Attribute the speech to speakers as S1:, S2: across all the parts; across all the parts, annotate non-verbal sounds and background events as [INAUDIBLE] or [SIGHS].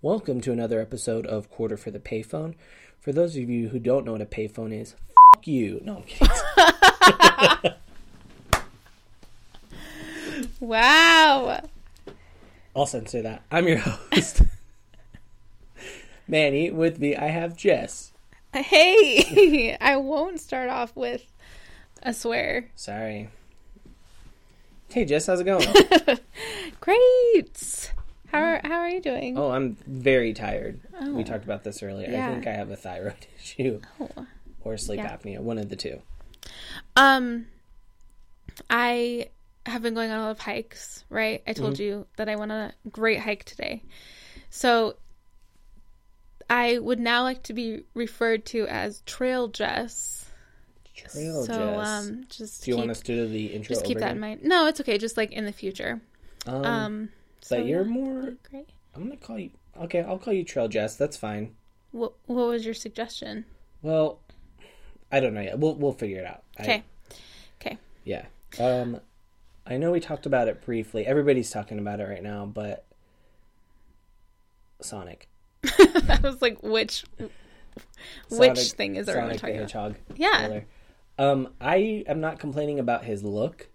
S1: Welcome to another episode of Quarter for the Payphone. For those of you who don't know what a payphone is, f you. No, I'm kidding. [LAUGHS]
S2: Wow.
S1: I'll censor that. I'm your host, Manny. With me, I have Jess.
S2: Hey, [LAUGHS] I won't start off with a swear.
S1: Sorry. Hey, Jess, how's it going? [LAUGHS]
S2: Great. How are, how are you doing?
S1: oh, I'm very tired. We
S2: Oh.
S1: talked about this earlier. I think I have a thyroid [LAUGHS] issue
S2: Oh.
S1: or sleep
S2: Yeah.
S1: apnea, one of the two.
S2: Um, I have been going on a lot of hikes, right? I told you that I went on a great hike today. So I would now like to be referred to as Trail Jess.
S1: Trail
S2: so
S1: Jess.
S2: um just
S1: do you
S2: keep,
S1: want us to do the intro
S2: just keep that in mind. No, it's okay, just like in the future.
S1: Um,
S2: Um so
S1: but you're more.
S2: great.
S1: I'm gonna call you. Okay, I'll call you Trail Jess. That's fine.
S2: What what was your suggestion?
S1: Well, I don't know yet. We'll we'll figure it out.
S2: Okay. Okay.
S1: Yeah. Um, I know we talked about it briefly. Everybody's talking about it right now, but Sonic. [LAUGHS]
S2: I was like, which which thing is everyone
S1: Sonic the
S2: talking about? Yeah.
S1: trailer. Um, I am not complaining about his look.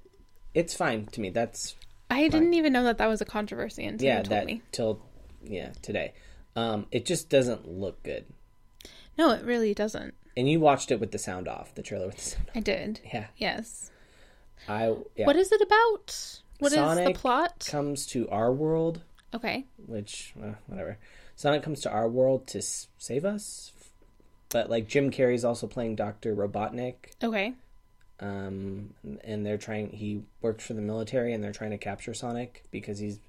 S1: It's fine to me. That's
S2: I didn't even know that that was a controversy until
S1: yeah.
S2: you told
S1: That
S2: me.
S1: till yeah today. Um, it just doesn't look good.
S2: No, it really doesn't.
S1: And you watched it with the sound off, the trailer with the sound. Off.
S2: I did.
S1: Yeah.
S2: Yes.
S1: I yeah.
S2: What is it about? What is
S1: Sonic
S2: the plot?
S1: comes to our world
S2: Okay.
S1: which uh, whatever. Sonic comes to our world to s- save us, but like Jim Carrey's also playing Doctor Robotnik,
S2: Okay.
S1: Um, and they're trying. He worked for the military, and they're trying to capture Sonic because he's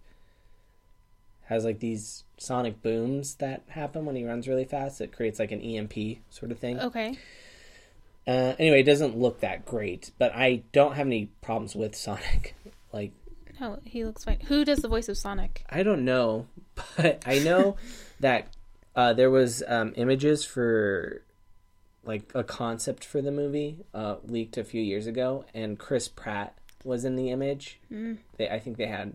S1: has like these sonic booms that happen when he runs really fast. It creates like an EMP sort of thing.
S2: Okay.
S1: Uh, anyway, it doesn't look that great, but I don't have any problems with Sonic. [LAUGHS] like
S2: No, he looks fine. Who does the voice of Sonic?
S1: I don't know, [LAUGHS] but I know [LAUGHS] that uh, there was um, images for like a concept for the movie uh, leaked a few years ago, and Chris Pratt was in the image.
S2: Mm.
S1: They, I think they had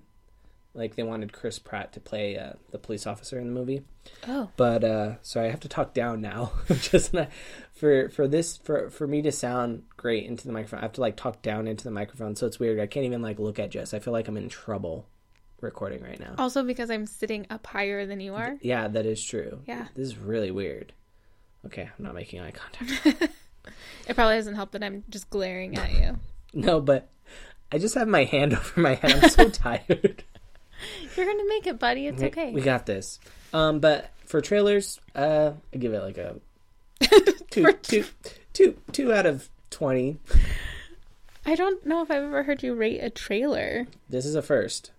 S1: like they wanted Chris Pratt to play uh, the police officer in the movie,
S2: Oh.
S1: but uh, so I have to talk down now. [LAUGHS] Just not, for for this for for me to sound great into the microphone, I have to like talk down into the microphone, so it's weird. I can't even like look at Jess. I feel like I'm in trouble recording right now.
S2: Also because I'm sitting up higher than you are.
S1: Yeah, that is true.
S2: Yeah.
S1: This is really weird. Okay, I'm not making eye contact. [LAUGHS]
S2: It probably doesn't help that I'm just glaring at you. [LAUGHS]
S1: no, but I just have my hand [LAUGHS] over my head. I'm so tired.
S2: You're gonna make it, buddy. It's
S1: We-
S2: okay.
S1: We got this. Um, but for trailers, uh, I give it like a two, two, two, two out of twenty.
S2: I don't know if I've ever heard you rate a trailer.
S1: This is a first,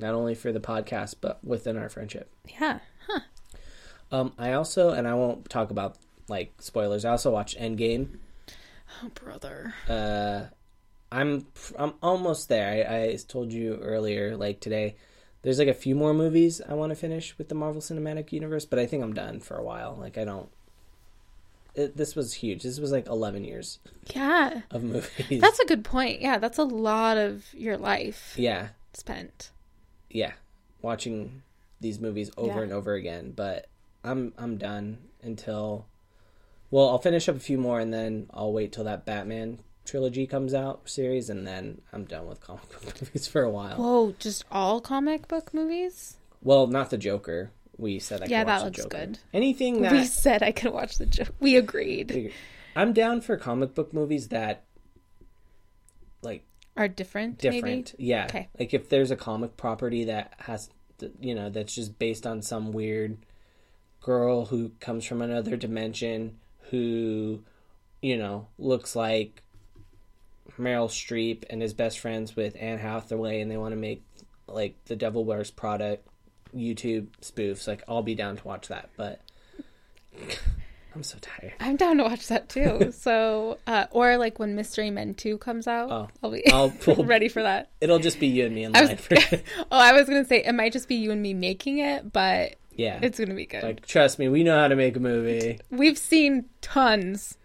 S1: not only for the podcast but within our friendship.
S2: Yeah.
S1: Um, I also, and I won't talk about like spoilers. I also watched Endgame.
S2: Oh, brother.
S1: uh i'm i'm almost there I, I told you earlier like today there's like a few more movies i want to finish with the marvel cinematic universe but i think i'm done for a while like i don't it, this was huge this was like 11 years
S2: Yeah.
S1: of movies
S2: That's a good point. Yeah, that's a lot of your life
S1: yeah
S2: spent.
S1: yeah watching these movies over
S2: Yeah.
S1: and over again but i'm i'm done until well i'll finish up a few more and then i'll wait till that batman trilogy comes out series and then i'm done with comic book [LAUGHS] movies for a while
S2: Whoa, just all comic book movies?
S1: Well, not the Joker. We said I could
S2: Yeah,
S1: watch
S2: that
S1: the
S2: looks
S1: Joker.
S2: good.
S1: Anything that
S2: We said I could watch the joke. We agreed.
S1: I'm down for comic book movies that like
S2: Are different,
S1: different. Yeah.
S2: Okay.
S1: Like if there's a comic property that has to- you know, that's just based on some weird girl who comes from another dimension who you know, looks like Meryl Streep and is best friends with Anne Hathaway and they want to make like the Devil Wears Product YouTube spoofs. Like I'll be down to watch that, but [LAUGHS] I'm so tired.
S2: I'm down to watch that too. [LAUGHS] so, uh, or like when Mystery Men 2 comes out,
S1: Oh.
S2: I'll be
S1: I'll [LAUGHS] pull-
S2: ready for that.
S1: It'll just be you and me in
S2: I
S1: line. For,
S2: oh, I was going to say it might just be you and me making it, but
S1: yeah,
S2: it's going to be good.
S1: like trust me, we know how to make a movie.
S2: We've seen tons.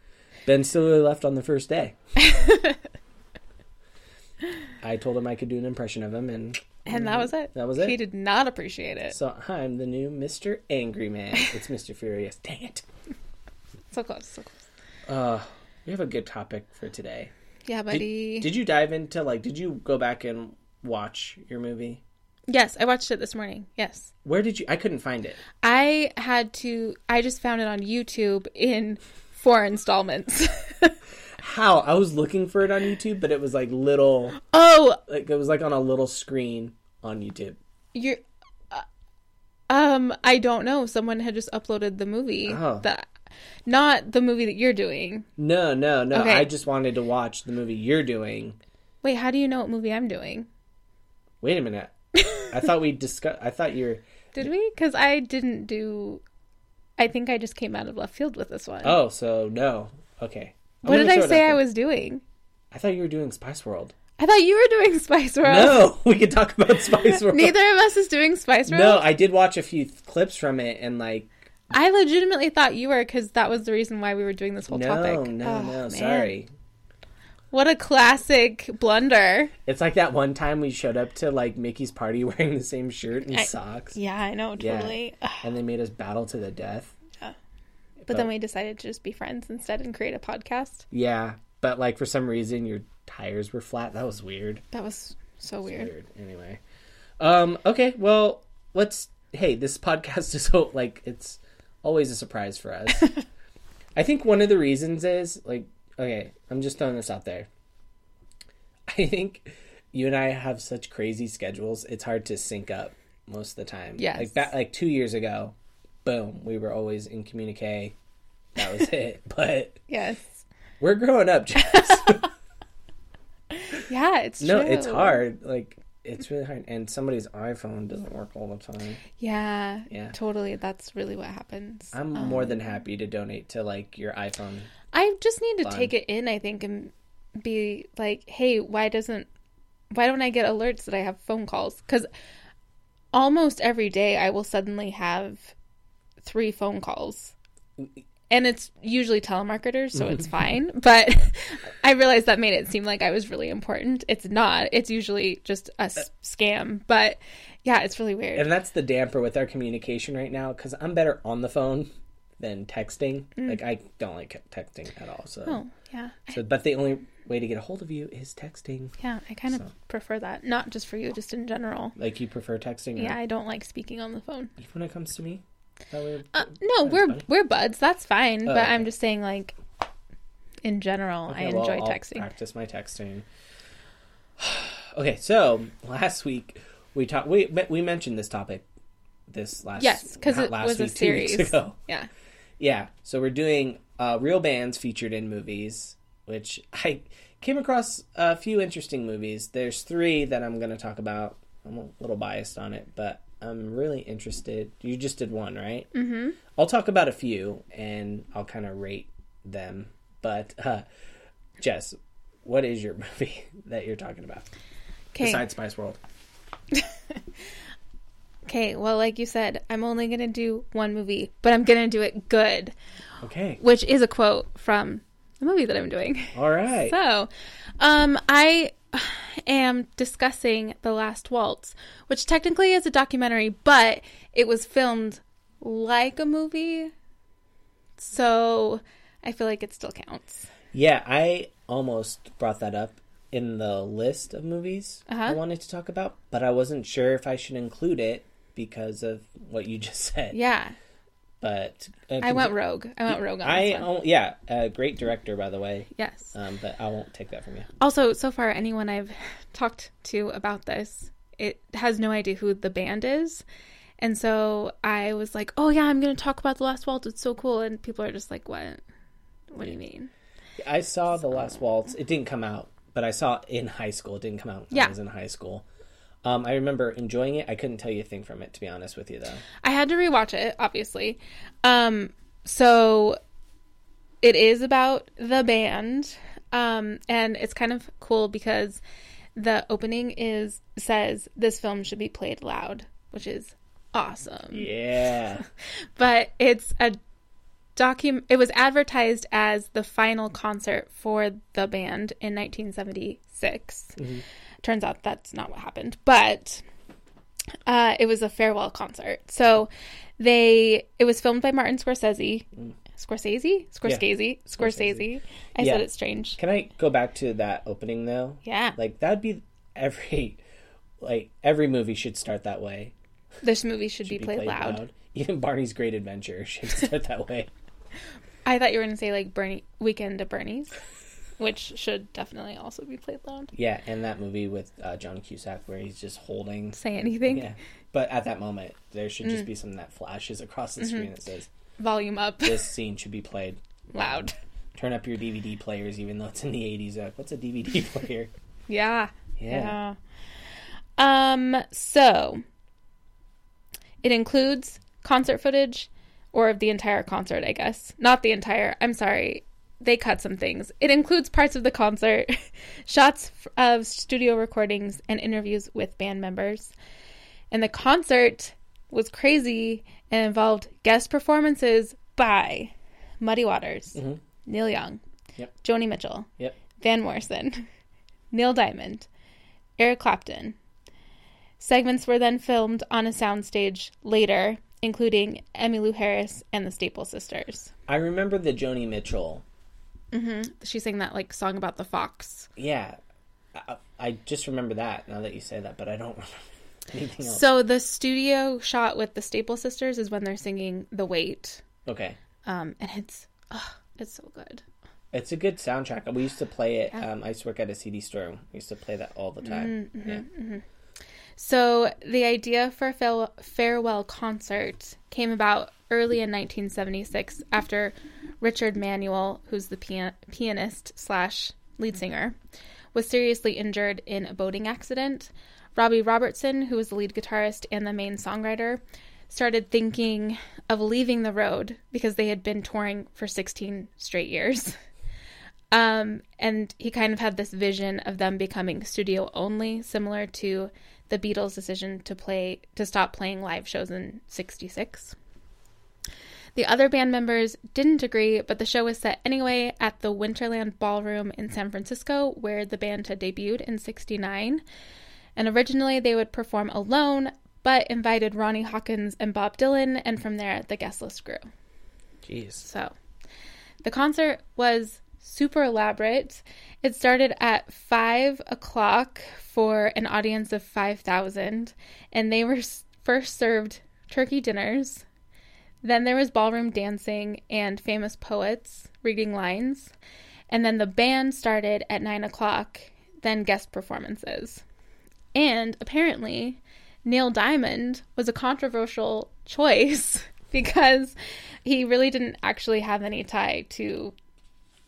S1: Ben Stiller left on the first day. [LAUGHS] I told him I could do an impression of him, and
S2: And that was it.
S1: That was it.
S2: He did not appreciate it.
S1: so I'm the new Mr. Angry Man. It's Mr. Furious. Dang it. [LAUGHS]
S2: So close, so close.
S1: Uh, we have a good topic for today.
S2: Yeah, buddy.
S1: Did you dive into like? Did you go back and watch your movie?
S2: Yes, I watched it this morning. Yes.
S1: Where did you? I couldn't find it.
S2: I had to I just found it on YouTube in four installments. [LAUGHS]
S1: How? I was looking for it on YouTube, but it was like little,
S2: oh,
S1: like it was like on a little screen on YouTube.
S2: you're uh, um I don't know. Someone had just uploaded the movie.
S1: Oh.
S2: That not the movie that you're doing.
S1: No, no, no.
S2: Okay.
S1: I just wanted to watch the movie you're doing.
S2: Wait, how do you know what movie I'm doing?
S1: Wait a minute. I thought we discussed. I thought you're.
S2: Did we? Cuz I didn't do I think I just came out of left field with this one.
S1: Oh, so no. Okay. I'm
S2: what did I say I was doing?
S1: I thought you were doing Spice World.
S2: I thought you were doing [LAUGHS] Spice World.
S1: No, [LAUGHS] we could talk about Spice [LAUGHS] World.
S2: Neither of us is doing Spice World.
S1: No, I did watch a few th- clips from it, and like,
S2: I legitimately thought you were because that was the reason why we were doing this whole
S1: no,
S2: topic.
S1: no,
S2: Oh,
S1: no.
S2: man.
S1: Sorry.
S2: What a classic blunder.
S1: It's like that one time we showed up to like Mickey's party [LAUGHS] wearing the same shirt and
S2: I-
S1: socks,
S2: Yeah, I know, totally. Ugh.
S1: and they made us battle to the death. Yeah.
S2: But then we decided to just be friends instead and create a podcast.
S1: Yeah, but like for some reason your tires were flat. That was weird.
S2: That was so weird.
S1: Weird. Anyway, um, okay. Well, let's. Hey, this [LAUGHS] podcast is so like it's always a surprise for us. [LAUGHS] I think one of the reasons is like okay. I'm just throwing this out there. [LAUGHS] I think you and I have such crazy schedules. It's hard to sync up most of the time.
S2: Yes.
S1: Like that. Like two years ago, boom, we were always in communique. That was it. [LAUGHS] But
S2: Yes.
S1: we're growing up, Jess. [LAUGHS]
S2: Yeah, it's
S1: no,
S2: true.
S1: it's hard. Like it's really hard. And somebody's iPhone doesn't work all the time.
S2: Yeah.
S1: Yeah.
S2: Totally. That's really what happens.
S1: I'm more than um, happy to donate to like your iPhone.
S2: I just need to
S1: Fun.
S2: take it in, I think, and be like, hey, why doesn't, why don't I get alerts that I have phone calls? Because almost every day I will suddenly have three phone calls. And it's usually telemarketers, so it's [LAUGHS] fine. But [LAUGHS] I realized that made it seem like I was really important. It's not. It's usually just a s- scam. But yeah, it's really weird.
S1: And that's the damper with our communication right now because I'm better on the phone than texting. Like I don't like texting at all. So,
S2: Mm. oh, yeah.
S1: so but the only way to get a hold of you is texting.
S2: Yeah, I kind of prefer that. Not just for you, just in general.
S1: Like you prefer texting?
S2: Yeah, I don't like speaking on the phone.
S1: Even when it comes to me. That way,
S2: Uh, no, we're
S1: fine.
S2: we're buds. That's fine.
S1: Oh,
S2: but
S1: okay.
S2: I'm just saying, like, in general, I
S1: well,
S2: enjoy
S1: I'll
S2: texting.
S1: Practice my texting. [SIGHS] okay, so last week we talked. We we mentioned this topic this last
S2: Yes, because it
S1: last
S2: was a
S1: week, weeks
S2: series.
S1: ago.
S2: Yeah,
S1: Yeah, so we're doing uh, real bands featured in movies, which I came across a few interesting movies. There's three that I'm going to talk about. I'm a little biased on it, but I'm really interested. You just did one, right? Mm-hmm. I'll talk about a few and I'll kind of rate them. But uh, Jess, what is your [LAUGHS] movie that you're talking about
S2: okay,
S1: besides Spice World? [LAUGHS]
S2: okay. Well, like you said, I'm only gonna do one movie, but I'm gonna do it good,
S1: Okay,
S2: which is a quote from the movie that I'm doing.
S1: all right.
S2: So, um, I am discussing The Last Waltz, which technically is a documentary, but it was filmed like a movie. So, I feel like it still counts.
S1: Yeah, I almost brought that up in the list of movies I
S2: Uh-huh.
S1: wanted to talk about, but I wasn't sure if I should include it because of what you [LAUGHS] just said.
S2: Yeah,
S1: But uh,
S2: I went rogue. I went rogue on
S1: I yeah, uh, great director by the way.
S2: Yes.
S1: Um, but I won't take that from you.
S2: Also, so far, anyone I've [LAUGHS] talked to about this, it has no idea who the band is. And so I was like, oh, yeah, I'm going to talk about The Last Waltz. It's so cool. And people are just like, what? What do you mean?
S1: I saw The Last Waltz. It didn't come out, but I saw it in high school. It didn't come out when
S2: Yeah.
S1: I was in high school. Um, I remember enjoying it. I couldn't tell you a thing from it, to be honest with you, though.
S2: I had to rewatch it, obviously. Um, so it is about the band. Um, and it's kind of cool because the opening is says this film should be played loud, which is awesome.
S1: Yeah. [LAUGHS]
S2: but it's a docu it was advertised as the final concert for the band in 1976 turns out that's not what happened. But uh, it was a farewell concert. So they it was filmed by Martin Scorsese. Scorsese? Scorsese? Scorsese. I
S1: Yeah.
S2: said it strange.
S1: Can I go back to that opening though?
S2: Yeah.
S1: Like that'd be every like every movie should start that way.
S2: This movie should, be,
S1: Be
S2: played, loud.
S1: Even Barney's Great Adventure [LAUGHS] should start that way.
S2: I thought you were going to say like Bernie Weekend at Bernie's, which should definitely also be played loud.
S1: Yeah, and that movie with uh, John Cusack where he's just holding.
S2: Say anything.
S1: Yeah, but at that moment there should
S2: Mm.
S1: just be something that flashes across the
S2: Mm-hmm.
S1: screen that says
S2: Volume up.
S1: this [LAUGHS] scene should be played
S2: loud.
S1: Turn up your DVD players, even though it's in the '80s. Like, what's a DVD [LAUGHS] player?
S2: Yeah.
S1: Yeah.
S2: Yeah. Um, so it includes concert footage or of the entire concert, I guess. Not the entire. I'm sorry. They cut some things. It includes parts of the concert, [LAUGHS] shots of studio recordings, and interviews with band members. And the concert was crazy and involved guest performances by Muddy Waters,
S1: Mhm.
S2: Neil Young,
S1: Yep.
S2: Joni Mitchell,
S1: Yep.
S2: Van Morrison, [LAUGHS] Neil Diamond, Eric Clapton. Segments were then filmed on a soundstage later, including Emmylou Harris and the Staple Sisters.
S1: I remember the Joni Mitchell.
S2: She sang that like song about the fox.
S1: Yeah, I, I just remember that now that you say that, but I don't [LAUGHS] remember anything else.
S2: So the studio shot with the Staple Sisters is when they're singing "The Weight,"
S1: okay,
S2: um, and it's oh, it's so good.
S1: it's a good soundtrack. We used to play it.
S2: Yeah.
S1: Um, I used to work at a CD store. We used to play that all the time. yeah.
S2: So the idea for a farewell concert came about early in 1976 after Richard Manuel, who's the pian- pianist slash lead singer, was seriously injured in a boating accident. Robbie Robertson, who was the lead guitarist and the main songwriter, started thinking of leaving the road because they had been touring for 16 straight years. [LAUGHS] Um, and he kind of had this vision of them becoming studio only, similar to the Beatles' decision to play to stop playing live shows in '66. The other band members didn't agree, but the show was set anyway at the Winterland Ballroom in San Francisco, where the band had debuted in '69. And originally they would perform alone, but invited Ronnie Hawkins and Bob Dylan, and from there the guest list grew.
S1: Jeez.
S2: So, the concert was super elaborate. It started at five o'clock for an audience of 5,000, and they were first served turkey dinners. Then there was ballroom dancing and famous poets reading lines. And then the band started at nine o'clock, then guest performances. And apparently, Neil Diamond was a controversial choice [LAUGHS] because he really didn't actually have any tie to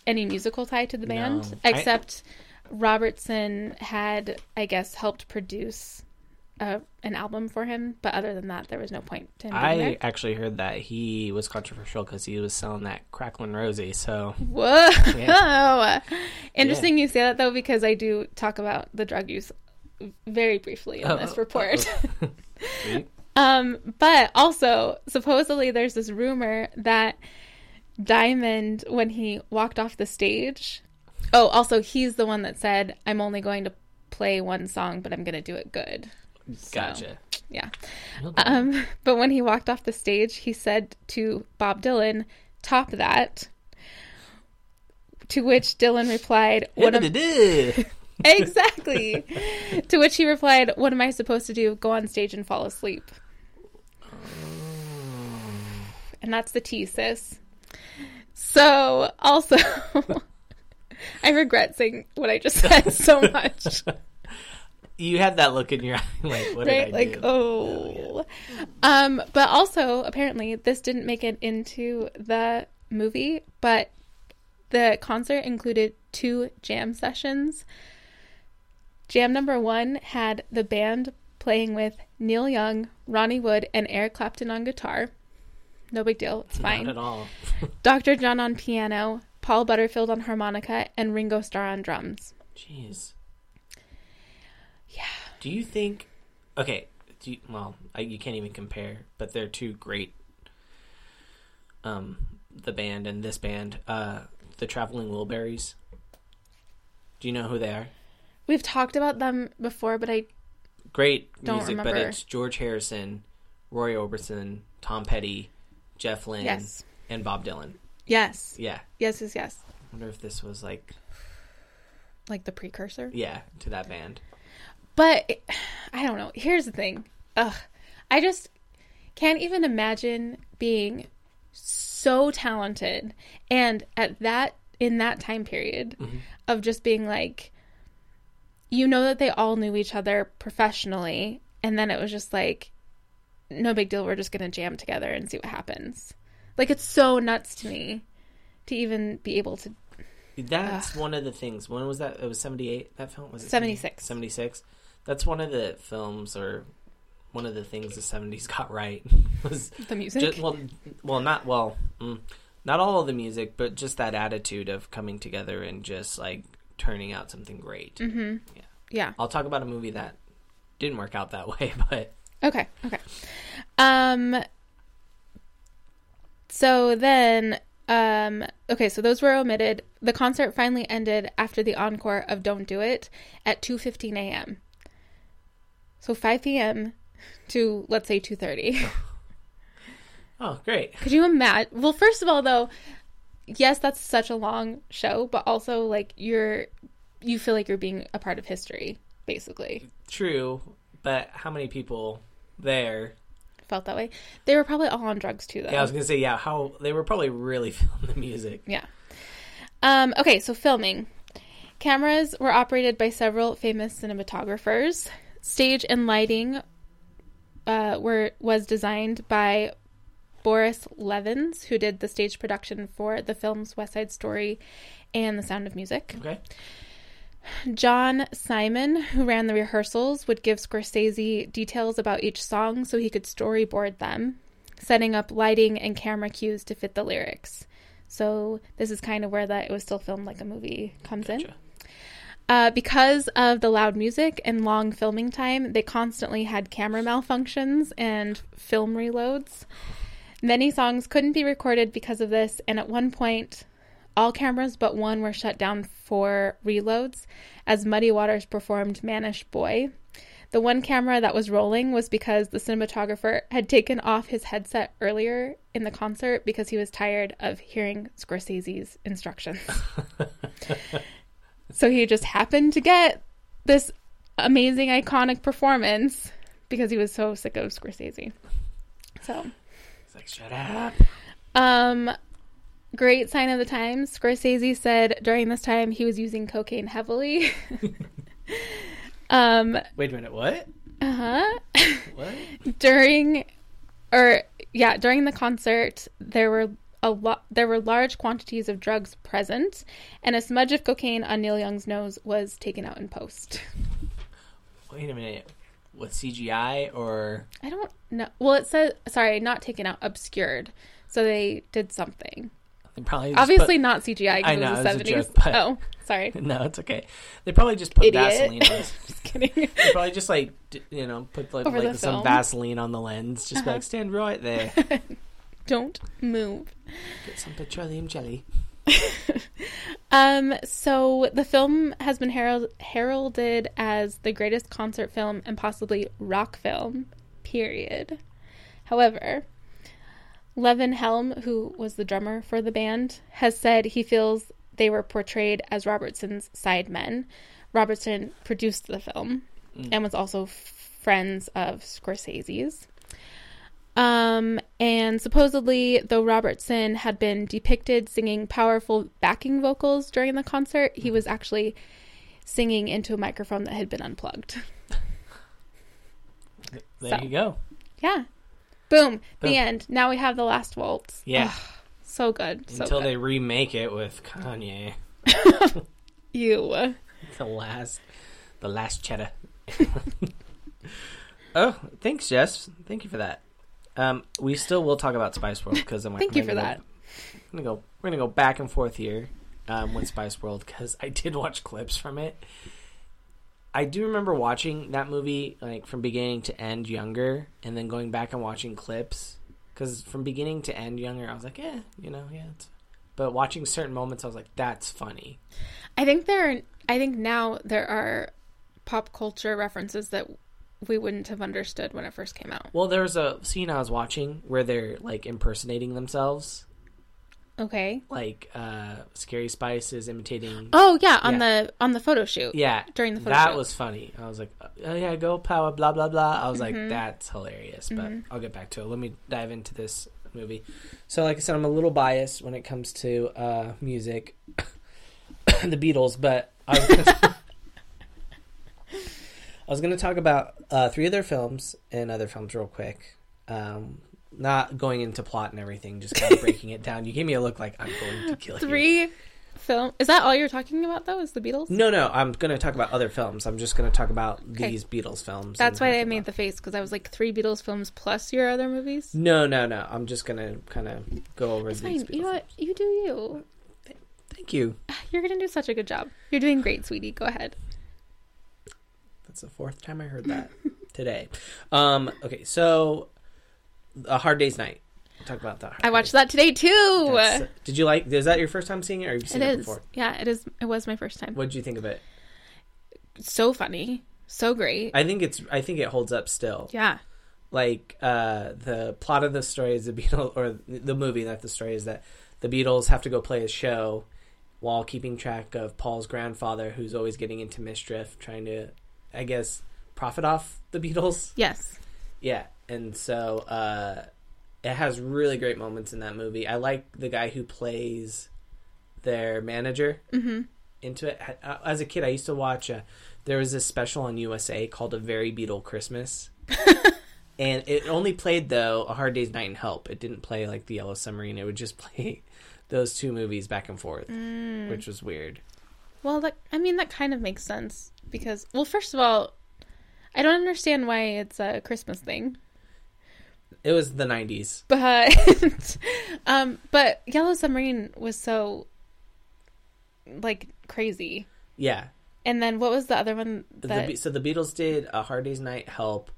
S2: any musical tie to the band,
S1: No. I-
S2: except Robertson had, I guess, helped produce uh, an album for him. But other than that, there was no point to him
S1: I
S2: there.
S1: actually heard that he was controversial because he was selling that Cracklin' Rosie. So
S2: Whoa!
S1: Yeah. [LAUGHS]
S2: Interesting you say that though, because I do talk about the drug use very briefly in
S1: Oh,
S2: this
S1: oh,
S2: report. [LAUGHS] [LAUGHS]
S1: Sweet.
S2: Um, but also, supposedly, there's this rumor that Diamond, when he walked off the stage, oh, also, he's the one that said, I'm only going to play one song, but I'm going to do it good.
S1: Gotcha.
S2: Yeah. Um, [LAUGHS] but when he walked off the stage, he said to Bob Dylan, top that. To which Dylan replied, what [LAUGHS] am-. [LAUGHS] Exactly. to which he replied, What am I supposed to do? Go on stage and fall asleep. [SIGHS] And that's the tea, sis. So, also, I regret saying what I just said so much.
S1: You had that look in your [LAUGHS] eye, like what
S2: right?
S1: did I
S2: Like,
S1: do?
S2: oh. Um, but also, apparently, this didn't make it into the movie, but the concert included two jam sessions. Jam number one had the band playing with Neil Young, Ronnie Wood, and Eric Clapton on guitar. No big deal, it's fine.
S1: Not at all. [LAUGHS]
S2: Dr. John on piano, Paul Butterfield on harmonica, and Ringo Starr on drums.
S1: Jeez. Do you think? Okay. You, well, I, you can't even compare, but they're two great. Um, the band and this band, uh, the Traveling Wilburys. Do you know who they are?
S2: we've talked about them before, but I
S1: Great music, but it's George Harrison, Roy Orbison, Tom Petty, Jeff Lynne,
S2: yes,
S1: and Bob Dylan.
S2: yes,
S1: Yeah.
S2: yes, yes, yes,
S1: wonder if this was like
S2: like the precursor.
S1: yeah to that band.
S2: But I don't know. Here's the thing. Ugh. I just can't even imagine being so talented and at that in that time period
S1: Mhm.
S2: of just being like you know that they all knew each other professionally and then it was just like no big deal we're just going to jam together and see what happens. Like it's so nuts to me to even be able to
S1: That's one of the things. When was that? It was seventy eight. That film was it
S2: 76.
S1: That's one of the films or one of the things the seventies [LAUGHS] got right was
S2: the music.
S1: just, well, well, not well, mm, not all of the music, but just that attitude of coming together and just like turning out something great.
S2: mhm.
S1: Yeah.
S2: Yeah.
S1: I'll talk about a movie that didn't work out that [LAUGHS] way, but
S2: Okay, okay. Um so then um okay, so those were omitted. The concert finally ended after the encore of Don't Do It at 2:15 a.m. So 5 p.m. to let's say 2:30. [LAUGHS]
S1: oh, great.
S2: Could you imagine? Well, first of all though, yes, that's such a long show, but also like you're you feel like you're being a part of history basically.
S1: True, but how many people there?
S2: Felt that way. They were probably all on drugs too though.
S1: Yeah, I was gonna say yeah. How they were probably really [LAUGHS] feeling the music.
S2: Yeah. Um, okay, so filming. Cameras were operated by several famous cinematographers. Stage and lighting uh, were was designed by Boris Levins, who did the stage production for the films West Side Story and The Sound of Music.
S1: Okay.
S2: John Simon, who ran the rehearsals, would give Scorsese details about each song so he could storyboard them, setting up lighting and camera cues to fit the lyrics. So this is kind of where that it was still filmed like a movie comes in. Uh, because of the loud music and long filming time, they constantly had camera malfunctions and film reloads. Many songs couldn't be recorded because of this, and at one point, all cameras but one were shut down for reloads as Muddy Waters performed Mannish Boy. The one camera that was rolling was because the cinematographer had taken off his headset earlier in the concert because he was tired of hearing Scorsese's instructions. [LAUGHS] so he just happened to get this amazing, iconic performance because he was so sick of Scorsese. So,
S1: he's like shut up.
S2: um, great sign of the times. Scorsese said during this time he was using cocaine heavily. [LAUGHS] um,
S1: Wait a minute. What?
S2: uh huh.
S1: What? [LAUGHS]
S2: during, or yeah, during the concert, there were a lot. There were large quantities of drugs present, and a smudge of cocaine on Neil Young's nose was taken out in post. [LAUGHS]
S1: Wait a minute. With CGI or
S2: I don't know. Well, it says sorry, not taken out, obscured. So they did something.
S1: they probably
S2: Obviously not CGI
S1: I
S2: because
S1: know,
S2: it was the
S1: was a
S2: seventies.
S1: joke, but-
S2: Oh, sorry. [LAUGHS]
S1: No, it's okay. They probably just put
S2: Idiot.
S1: Vaseline on. [LAUGHS]
S2: Just kidding.
S1: They probably just like you know put like, like some. Vaseline on the lens. Just
S2: Uh-huh.
S1: like stand right there.
S2: Don't move.
S1: Get some petroleum jelly. [LAUGHS]
S2: Um, so the film has been herald- heralded as the greatest concert film and possibly rock film, period. However, Levon Helm, who was the drummer for the band, has said he feels they were portrayed as Robertson's sidemen. Robertson produced the film
S1: Mm.
S2: and was also friends of Scorsese's. Um, and supposedly, though Robertson had been depicted singing powerful backing vocals during the concert, he was actually singing into a microphone that had been unplugged. [LAUGHS]
S1: There
S2: So.
S1: you go.
S2: Yeah. Boom.
S1: Boom.
S2: The end. Now we have the last waltz.
S1: Yeah.
S2: Ugh, so good. So
S1: Until
S2: good.
S1: they remake it with Kanye. [LAUGHS]
S2: You.
S1: The last, the last cheddar. [LAUGHS] oh, thanks, Jess. Thank you for that. Um, we still will talk about Spice World because I'm.
S2: like, Thank you for that.
S1: I'm gonna go. We're gonna go back and forth here um, with Spice World because I did watch clips from it. I do remember watching that movie like from beginning to end younger, and then going back and watching clips because from beginning to end younger, I was like, yeah, you know, yeah. It's... But watching certain moments, I was like, that's funny.
S2: I think there. Are, I think now there are pop culture references that we wouldn't have understood when it first came out.
S1: Well, there was a scene I was watching where they're like impersonating themselves.
S2: Okay.
S1: Like uh Scary Spice is imitating
S2: Oh yeah, on
S1: Yeah.
S2: the on the photo shoot.
S1: Yeah.
S2: During the photo
S1: That
S2: shoot.
S1: was funny. I was like, oh yeah, go power, blah blah blah. I was
S2: Mm-hmm.
S1: like, that's hilarious. But I'll get back to it. Let me dive into this movie. So, like I said, I'm a little biased when it comes to uh, music, [COUGHS] the Beatles. But I was [LAUGHS] I was going to talk about uh, three other films and other films real quick. Um, not going into plot and everything, just kind of [LAUGHS] breaking it down. You gave me a look like I'm going to kill you.
S2: Three film. Is that all you're talking about though? Is the Beatles?
S1: No, no, I'm going to talk about other films. I'm just going to talk about
S2: Okay.
S1: these Beatles films.
S2: That's why I made the face because I was like three Beatles films plus your other movies.
S1: No, no, no. I'm just going to kind of go over
S2: It's
S1: these
S2: fine.
S1: Beatles.
S2: You know what? You do you.
S1: Thank you. [LAUGHS]
S2: You're gonna do such a good job. You're doing great, sweetie. Go ahead.
S1: That's the fourth time I heard that [LAUGHS] today. Um, okay, so A Hard Day's Night. Talk about that.
S2: I watched that today too.
S1: That's- Did you like? Is that your first time seeing it, or have you seen
S2: it
S1: before?
S2: Yeah, it is. It was my first time.
S1: What did you think of it?
S2: So funny. So great.
S1: I think it's. I think it holds up still.
S2: yeah.
S1: Like uh, the plot of the story is the Beatles, [LAUGHS] or the movie, that the story, is that the Beatles have to go play a show while keeping track of Paul's grandfather, who's always getting into mischief, trying to, I guess, profit off the Beatles.
S2: Yes.
S1: Yeah, and so uh, it has really great moments in that movie. I like the guy who plays their manager
S2: Mm-hmm.
S1: into it. As a kid, I used to watch. Uh, there was this special on USA called "A Very Beatle Christmas," [LAUGHS] and it only played though "A Hard Day's Night" and "Help." It didn't play like the Yellow Submarine. It would just [LAUGHS] play those two movies back and forth,
S2: Mm.
S1: which was weird.
S2: Well, that I mean that kind of makes sense because well, first of all, I don't understand why it's a Christmas thing,
S1: It was the '90s.
S2: but [LAUGHS] um, but Yellow Submarine was so like crazy.
S1: Yeah,
S2: And then what was the other one that
S1: Be- so the Beatles did a Hard Day's Night, Help,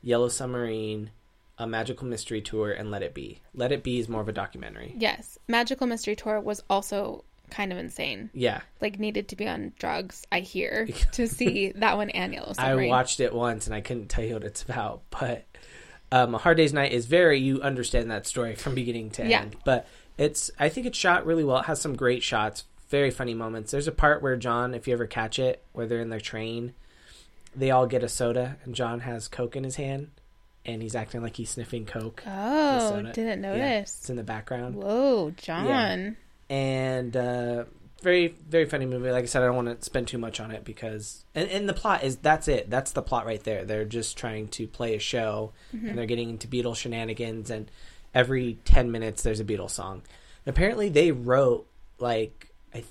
S1: Yellow Submarine, a Magical Mystery Tour, and Let It Be. Let It Be is more of a documentary.
S2: Yes, Magical Mystery Tour was also kind of insane.
S1: Yeah,
S2: Like needed to be on drugs, I hear, [LAUGHS] to see that one and Yellow
S1: I watched it once and I couldn't tell you what it's about, but um, a Hard Day's Night is very you understand that story from beginning to
S2: Yeah.
S1: end. But it's I think it's shot really well. It has some great shots, very funny moments. There's a part where John, if you ever catch it, where they're in their train, they all get a soda and John has Coke in his hand. And he's acting like he's sniffing coke.
S2: Oh, didn't
S1: Yeah,
S2: notice.
S1: it's in the background.
S2: Whoa, John.
S1: And uh, very very funny movie. Like I said, I don't want to spend too much on it because and, and the plot is that's it. That's the plot right there. They're just trying to play a show and they're getting into Beatles shenanigans and every ten minutes there's a Beatles song. And apparently they wrote like I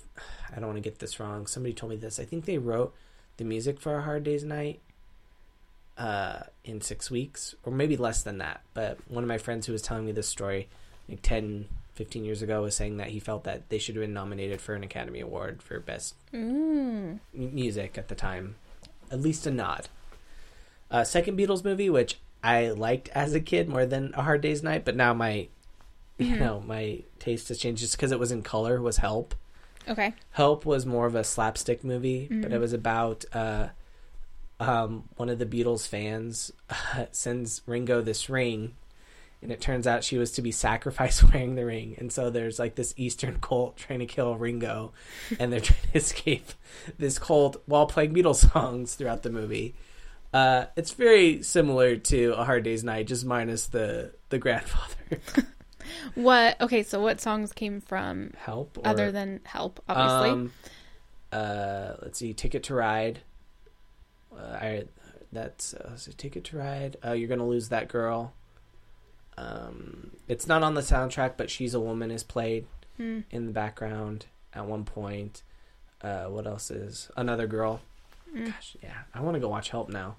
S1: I don't want to get this wrong. Somebody told me this. I think they wrote the music for a Hard Day's Night uh, in six weeks or maybe less than that. But one of my friends who was telling me this story like 10, 15 years ago was saying that he felt that they should have been nominated for an Academy Award for Best
S2: Mm.
S1: Music at the time. At least a nod. Uh, second Beatles movie, which I liked as a kid more than A Hard Day's Night, but now my, you
S2: Mhm.
S1: know, my taste has changed just because it was in color. Was Help.
S2: Okay.
S1: Help was more of a slapstick movie, but it
S2: Mhm.
S1: was about uh, um, one of the Beatles fans [LAUGHS] sends Ringo this ring, and it turns out she was to be sacrificed [LAUGHS] wearing the ring. And so there's like this Eastern cult trying to kill Ringo, and they're [LAUGHS] trying to escape this cult while playing Beatles songs throughout the movie. Uh, it's very similar to A Hard Day's Night, just minus the the grandfather [LAUGHS]
S2: What? Okay, so what songs came from
S1: help. Or,
S2: other than Help? Obviously.
S1: Um, uh, let's see, Ticket to Ride. Uh, I that's uh, so Ticket to Ride. Uh, you're gonna lose that girl. Um, it's not on the soundtrack, but "She's a Woman" is played
S2: Hmm.
S1: in the background at one point. Uh, what else is another girl?
S2: Mm.
S1: Gosh, yeah, I want to go watch Help now.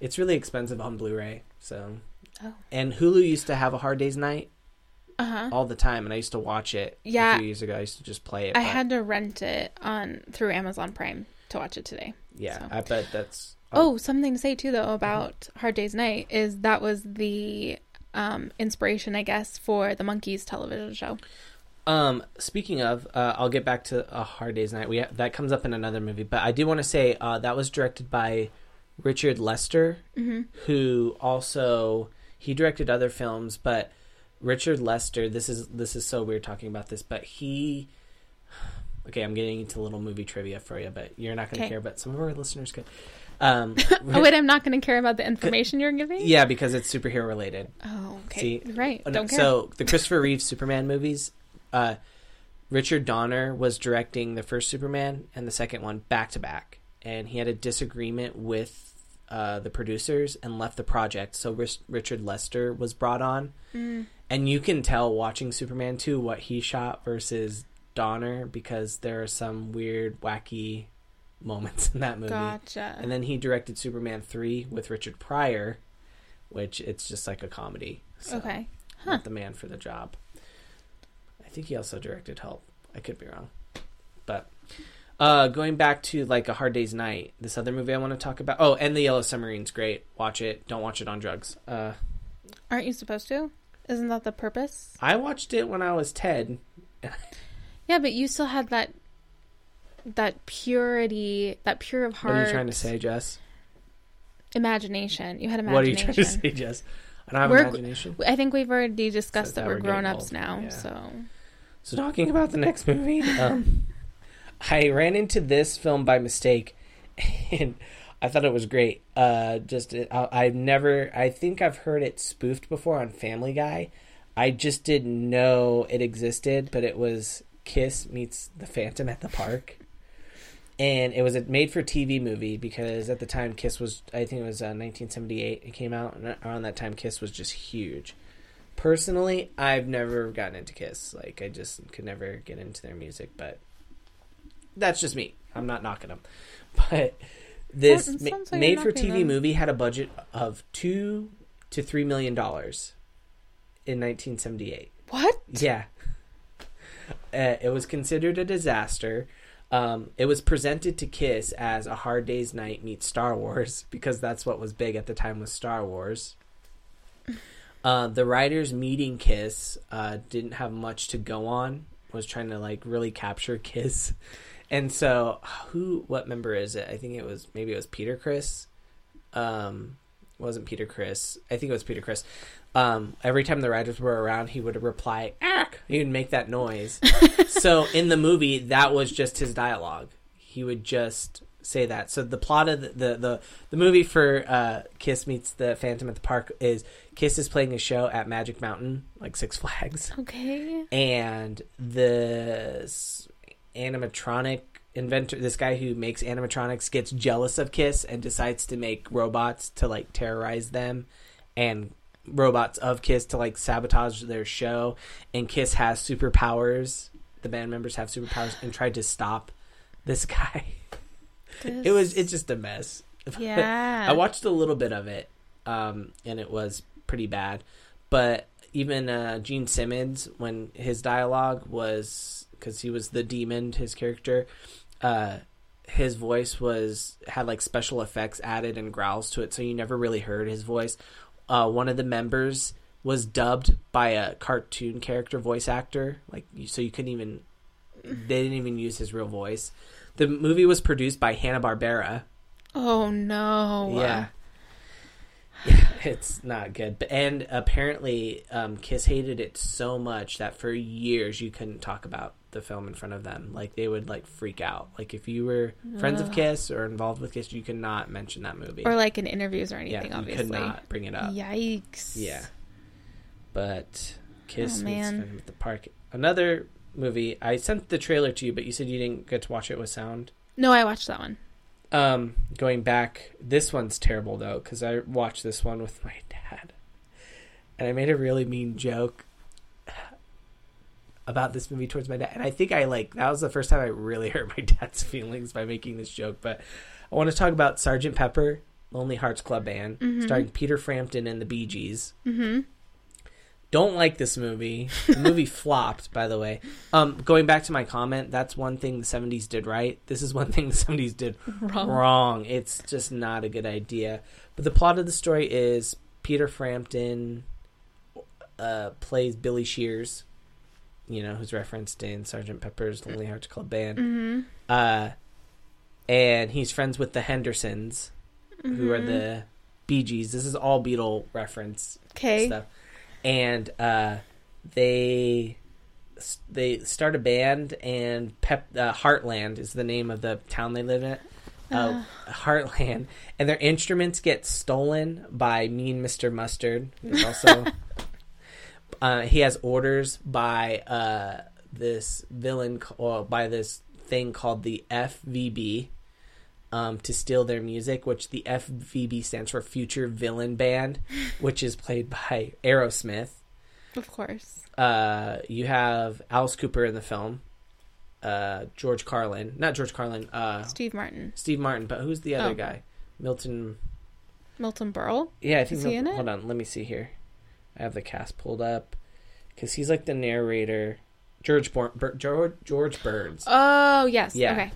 S1: It's really expensive on Blu-ray, so.
S2: Oh.
S1: And Hulu used to have a Hard Day's Night
S2: Uh huh.
S1: all the time, and I used to watch it.
S2: Yeah.
S1: a few years ago, I used to just play it.
S2: I
S1: but-
S2: had to rent it on through Amazon Prime to watch it today.
S1: Yeah,
S2: So.
S1: I bet that's.
S2: Oh, something to say too though about Hard Day's Night is that was the um, inspiration, I guess, for the Monkees television show.
S1: Um, speaking of, uh, I'll get back to a Hard Day's Night. We that comes up in another movie, but I do want to say uh, that was directed by Richard Lester, who also he directed other films, but Richard Lester. This is this is so weird talking about this, but he. [SIGHS] Okay, I'm getting into a little movie trivia for you, but you're not going to
S2: Okay.
S1: care. But some of our listeners could. Um, [LAUGHS]
S2: Oh wait, I'm not going to care about the information you're giving.
S1: yeah, because it's superhero related.
S2: Oh, okay.
S1: See,
S2: right.
S1: Oh, no,
S2: Don't care.
S1: So the Christopher Reeve Superman movies, uh, Richard Donner was directing the first Superman and the second one back to back, and he had a disagreement with uh, the producers and left the project. So Rich- Richard Lester was brought on,
S2: Mm.
S1: and you can tell watching Superman two what he shot versus Donner because there are some weird, wacky moments in that movie.
S2: Gotcha.
S1: And then he directed Superman 3 with Richard Pryor, which it's just like a comedy. So
S2: okay.
S1: Not the man for the job. I think he also directed Help. I could be wrong. But uh going back to like a Hard Day's Night, this other movie I want to talk about. Oh, and The Yellow Submarine's great. Watch it. Don't watch it on drugs. Uh
S2: Aren't you supposed to? Isn't that the purpose?
S1: I watched it when I was 10. [LAUGHS]
S2: Yeah, but you still had that that purity, that pure of heart.
S1: What are you trying to say, Jess?
S2: Imagination. You had imagination.
S1: What are you trying to say, Jess? I don't have
S2: We're-
S1: imagination.
S2: I think we've already discussed
S1: Says
S2: that
S1: that
S2: we're
S1: we're
S2: grown ups
S1: old.
S2: now.
S1: Yeah.
S2: So
S1: So talking about the next movie, um, I ran into this film by mistake, [LAUGHS] and I thought it was great. Uh, just I, I've never, I think I've heard it spoofed before on Family Guy. I just didn't know it existed, but it was Kiss meets the Phantom at the Park, and it was a made-for-TV movie because at the time Kiss was, I think it was uh, 1978. It came out, and around that time Kiss was just huge. Personally i've never gotten into kiss. Like i just could never get into their music but that's just me. I'm not knocking them [LAUGHS] but this ma-
S2: like made-for-TV
S1: movie had a budget of two to three million dollars in 1978
S2: what?
S1: yeah. [LAUGHS] Uh, it was considered a disaster um, it was presented to kiss as a hard day's night meets star wars [LAUGHS] because that's what was big at the time was star wars uh, the writers meeting Kiss uh, didn't have much to go on. Was trying to like really capture Kiss, [LAUGHS] and so who? What member is it? I think it was maybe it was Peter Criss. Um, wasn't Peter Criss. I think it was Peter Criss. Um, every time the writers were around, he would reply "ack." He would make that noise. [LAUGHS] so in the movie, that was just his dialogue. He would just say that. So the plot of the the the, the movie for uh, Kiss meets the Phantom at the Park is Kiss is playing a show at Magic Mountain, like Six Flags,
S2: Okay.
S1: and this animatronic inventor, this guy who makes animatronics, gets jealous of Kiss and decides to make robots to like terrorize them, and robots of Kiss to like sabotage their show. And Kiss has superpowers. The band members have superpowers and tried to stop this guy. [LAUGHS] It was it's just a mess. [LAUGHS]
S2: Yeah.
S1: I watched a little bit of it, um, and it was pretty bad. But even uh, Gene Simmons, when his dialogue was because he was the demon, his character, uh, his voice was had like special effects added and growls to it, so you never really heard his voice. Uh, one of the members was dubbed by a cartoon character voice actor, like so you couldn't even they didn't even use his real voice. The movie was produced by Hanna Barbera.
S2: Oh no.
S1: Yeah. [LAUGHS] Yeah, it's not good. But and apparently, um, Kiss hated it so much that for years you couldn't talk about the film in front of them. Like they would like freak out. Like if you were friends of Kiss or involved with Kiss, you could not mention that movie.
S2: Or like in interviews or
S1: yeah,
S2: anything,
S1: you
S2: obviously.
S1: could not bring it up.
S2: Yikes.
S1: Yeah. But Kiss
S2: Oh,
S1: meets
S2: man.
S1: At the Park. Another movie. I sent the trailer to you, but you said you didn't get to watch it with sound.
S2: No, I watched that one.
S1: Um, going back, this one's terrible though because I watched this one with my [LAUGHS] dad, and I made a really mean joke about this movie towards my dad, and I think I like that was the first time I really [LAUGHS] hurt my dad's feelings by making this joke. But I want to talk about Sergeant Pepper, Lonely Hearts Club Band,
S2: Mhm.
S1: starring Peter Frampton and the Bee Gees.
S2: Mm-hmm.
S1: Don't like this movie. The [LAUGHS] movie flopped, by the way. Um, going back to my comment, that's one thing the '70s did right. This is one thing the '70s did
S2: Wrong.
S1: wrong. It's just not a good idea. But the plot of the story is Peter Frampton uh, plays Billy Shears, you know, who's referenced in Sergeant Pepper's Lonely Hearts Club Band.
S2: Mm-hmm.
S1: Uh, and he's friends with the Hendersons, who are the Bee Gees. This is all Beatle reference
S2: okay.
S1: stuff. And uh, they they start a band, and Pep uh, Heartland is the name of the town they live in. Uh, Heartland, and their instruments get stolen by Mean Mister Mustard. Who's also [LAUGHS] uh, he has orders by uh, this villain, or by this thing called the FVB, um, to steal their music. Which the FVB stands for Future Villain Band, [LAUGHS] which is played by Aerosmith.
S2: Of course.
S1: Uh, you have Alice Cooper in the film. Uh, George Carlin, not George Carlin. Uh,
S2: Steve Martin.
S1: Steve Martin, but who's the other
S2: Oh.
S1: guy? Milton.
S2: Milton Berle.
S1: Yeah, I think.
S2: Is he in it?
S1: Hold on, let me see here. I have the cast pulled up because he's like the narrator. George Bor- Bur- George George Burns.
S2: Oh yes.
S1: Yeah.
S2: Okay.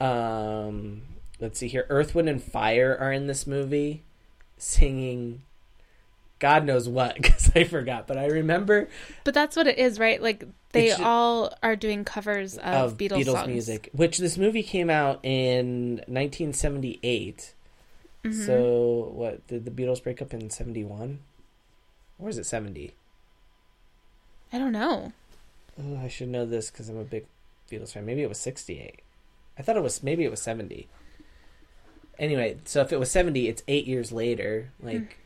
S1: Um, let's see here. Earth, Wind, and Fire are in this movie, singing. God knows what [LAUGHS] because I forgot, but I remember
S2: But that's what it is, right? Like they all are doing covers of,
S1: of
S2: Beatles, songs.
S1: music, which this movie came out in 1978.
S2: Mm-hmm.
S1: So, what did the Beatles break up in 71? Or is it 70?
S2: I don't know.
S1: Oh, I should know this because I'm a big Beatles fan. Maybe it was 68. I thought it was, maybe it was 70. Anyway, so if it was 70, it's eight years later. Like,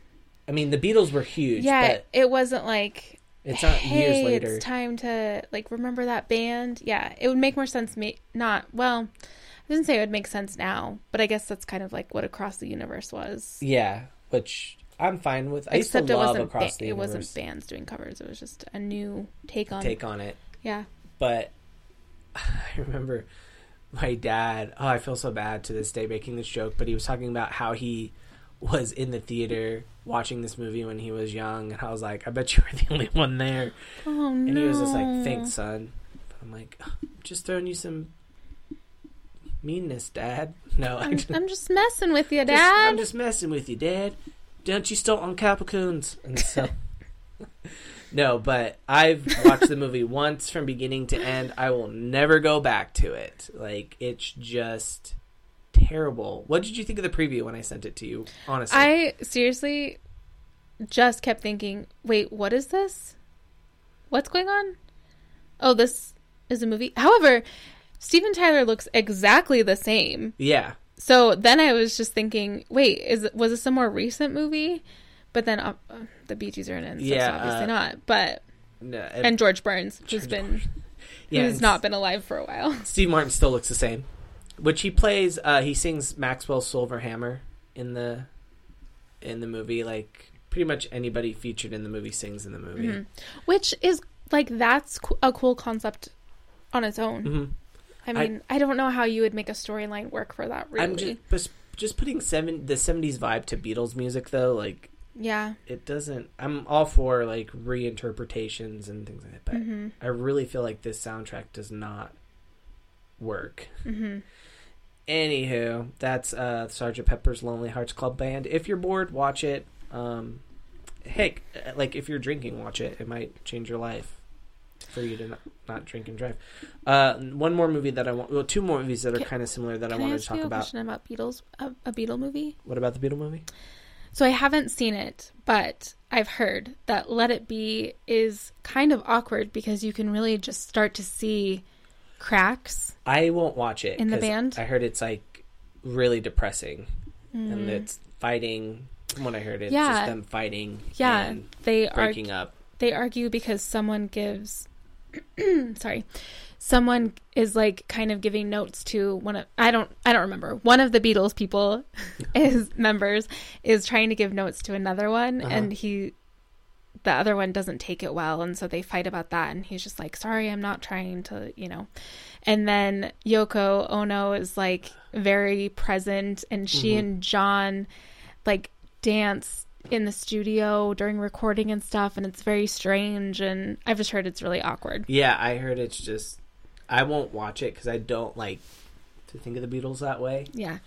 S1: I mean, the Beatles were huge,
S2: yeah,
S1: but
S2: it wasn't like
S1: it's not
S2: hey,
S1: years later.
S2: It's time to like remember that band. Yeah, it would make more sense. Me not well. I didn't say it would make sense now, but I guess that's kind of like what Across the Universe was.
S1: Yeah, which I'm fine with. I used
S2: Except
S1: to
S2: it
S1: love
S2: wasn't
S1: Across
S2: ba- it
S1: Universe.
S2: wasn't bands doing covers. It was just a new take on.
S1: Take on it.
S2: Yeah.
S1: but [SIGHS] I remember my dad. Oh, I feel so bad to this day making this joke, but he was talking about how he was in the theater watching this movie when he was young, and I was like, "I bet you were the only one there."
S2: Oh no.
S1: And he was just like, "Thanks, son." I'm like, "I'm "Just throwing you some meanness, Dad." No, I
S2: I'm,
S1: just, [LAUGHS]
S2: I'm just messing with you,
S1: just-
S2: Dad.
S1: I'm just messing with you, Dad. Don't you still on Capricorns? [LAUGHS] And so, no, but I've watched the movie once from beginning to end. I will never go back to it. Like it's just terrible. What did you think of the preview when I sent it to you? Honestly,
S2: I seriously just kept thinking, wait, what is this? What's going on? Oh, this is a movie. However, Steven Tyler looks exactly the same.
S1: yeah,
S2: So then I was just thinking, wait, is was this a more recent movie? But then uh, uh, the Bee Gees are in it, and
S1: Yeah,
S2: so obviously
S1: uh,
S2: not. But
S1: no,
S2: and George Burns, who's
S1: George
S2: been
S1: yeah,
S2: who's not been alive for a while. [LAUGHS]
S1: Steve Martin still looks the same, which he plays. Uh, he sings Maxwell Silver Hammer in the in the movie. Like pretty much anybody featured in the movie sings in the movie.
S2: Mhm. Which is like that's a cool concept on its own.
S1: hmm
S2: I
S1: I-
S2: mean, I, don't know how you would make a storyline work for that. Really,
S1: I'm just just- putting seven the '70s vibe to Beatles music though. Like
S2: yeah.
S1: it doesn't. I'm all for like reinterpretations and things like that, but
S2: hmm
S1: I really feel like this soundtrack does not work.
S2: hmm
S1: Anywho, that's uh, Sergeant Pepper's Lonely Hearts Club Band. If you're bored, watch it. Um, heck, like if you're drinking, watch it. It might change your life for you to not, not drink and drive. Uh, one more movie that I want. Well, two more movies that are kind of similar that I wanted to talk about.
S2: question about Beatles? A, a Beatle movie?
S1: What about the Beatle movie?
S2: So I haven't seen it, but I've heard that Let It Be is kind of awkward because you can really just start to see cracks.
S1: I won't watch it
S2: In the band?
S1: I heard it's like really depressing, and
S2: Mm.
S1: it's fighting. From what I heard, it's
S2: Yeah.
S1: just them fighting.
S2: Yeah,
S1: and
S2: they are
S1: breaking up.
S2: they argue because someone gives [CLEARS THROAT] sorry someone is like kind of giving notes to one of i don't i don't remember one of the beatles people [LAUGHS] is members is trying to give notes to another one
S1: Uh-huh.
S2: and he the other one doesn't take it well and so they fight about that and he's just like sorry i'm not trying to you know and then yoko ono is like very present and she
S1: Mhm.
S2: and john like dance in the studio during recording and stuff and it's very strange and i've just heard it's really awkward
S1: Yeah, I heard it's just. I won't watch it because I don't like to think of the Beatles that way.
S2: yeah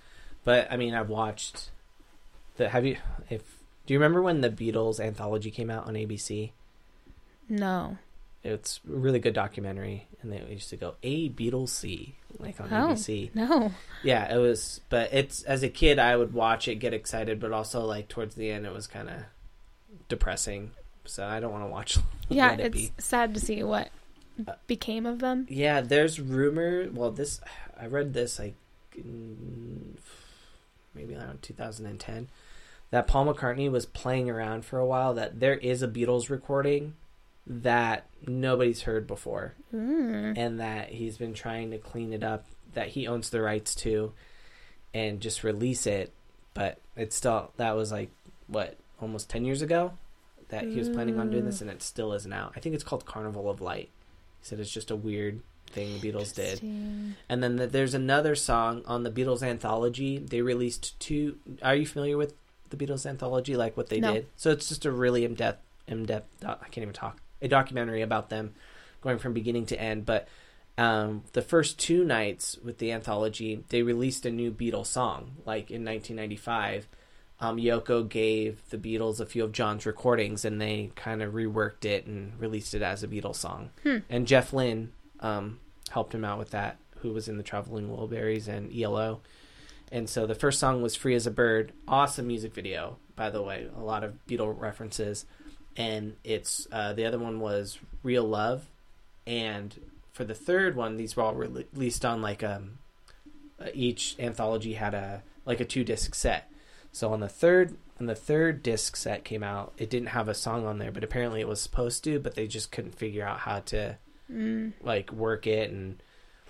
S1: But I mean, I've watched the. Have you? If do you remember when the Beatles anthology came out on ABC?
S2: no
S1: It's a really good documentary, and they used to go A Beatles C like on
S2: Oh.
S1: ABC.
S2: No.
S1: Yeah, it was. But it's as a kid, I would watch it, get excited, but also like towards the end, it was kind of depressing. So I don't want to watch. [LAUGHS]
S2: Yeah,
S1: It
S2: it's
S1: Be.
S2: sad to see what
S1: Uh,
S2: became of them.
S1: Yeah, there's rumor. Well, this I read this like maybe around 2010 that Paul McCartney was playing around for a while. That there is a Beatles recording that nobody's heard before,
S2: Mm.
S1: and that he's been trying to clean it up. That he owns the rights to, and just release it. But it's still that was like what almost 10 years ago that he was planning on doing this, and it still isn't out. I think it's called Carnival of Light. He said it's just a weird thing the Beatles did. And then th there's another song on the Beatles anthology. They released two. Are you familiar with the Beatles anthology? Like what they
S2: No.
S1: did? So it's just a really in depth, in depth. I can't even talk. A documentary about them, going from beginning to end. But um, the first two nights with the anthology, they released a new Beatles song. Like in 1995, um, Yoko gave the Beatles a few of John's recordings, and they kind of reworked it and released it as a Beatles song.
S2: Hmm.
S1: And Jeff Lynne um, helped him out with that, who was in the Traveling Wilburys and ELO. And so the first song was "Free as a Bird." Awesome music video, by the way. A lot of Beatle references, and it's uh, the other one was "Real Love," and for the third one, these were all re- released on like um, uh, each anthology had a like a two disc set. So on the third when the third disc set came out, it didn't have a song on there, but apparently it was supposed to, but they just couldn't figure out how to
S2: Mm.
S1: like work it and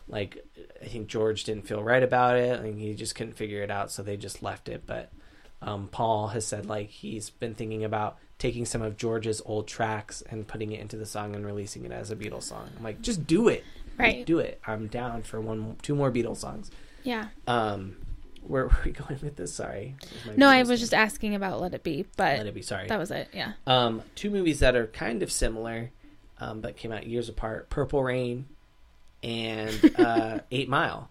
S1: like I think George didn't feel right about it and he just couldn't figure it out so they just left it but um, Paul has said like he's been thinking about taking some of George's old tracks and putting it into the song and releasing it as a Beatles song. I'm like just do it.
S2: Right.
S1: Do it. I'm down for one two more Beatles songs.
S2: Yeah.
S1: Um where were we [LAUGHS] going with this? Sorry.
S2: No, I was
S1: thing.
S2: just asking about Let It Be, but
S1: let it be sorry.
S2: that was it. Yeah.
S1: Um, two movies that are kind of similar, um, but came out years apart: Purple Rain and uh, [LAUGHS] Eight Mile.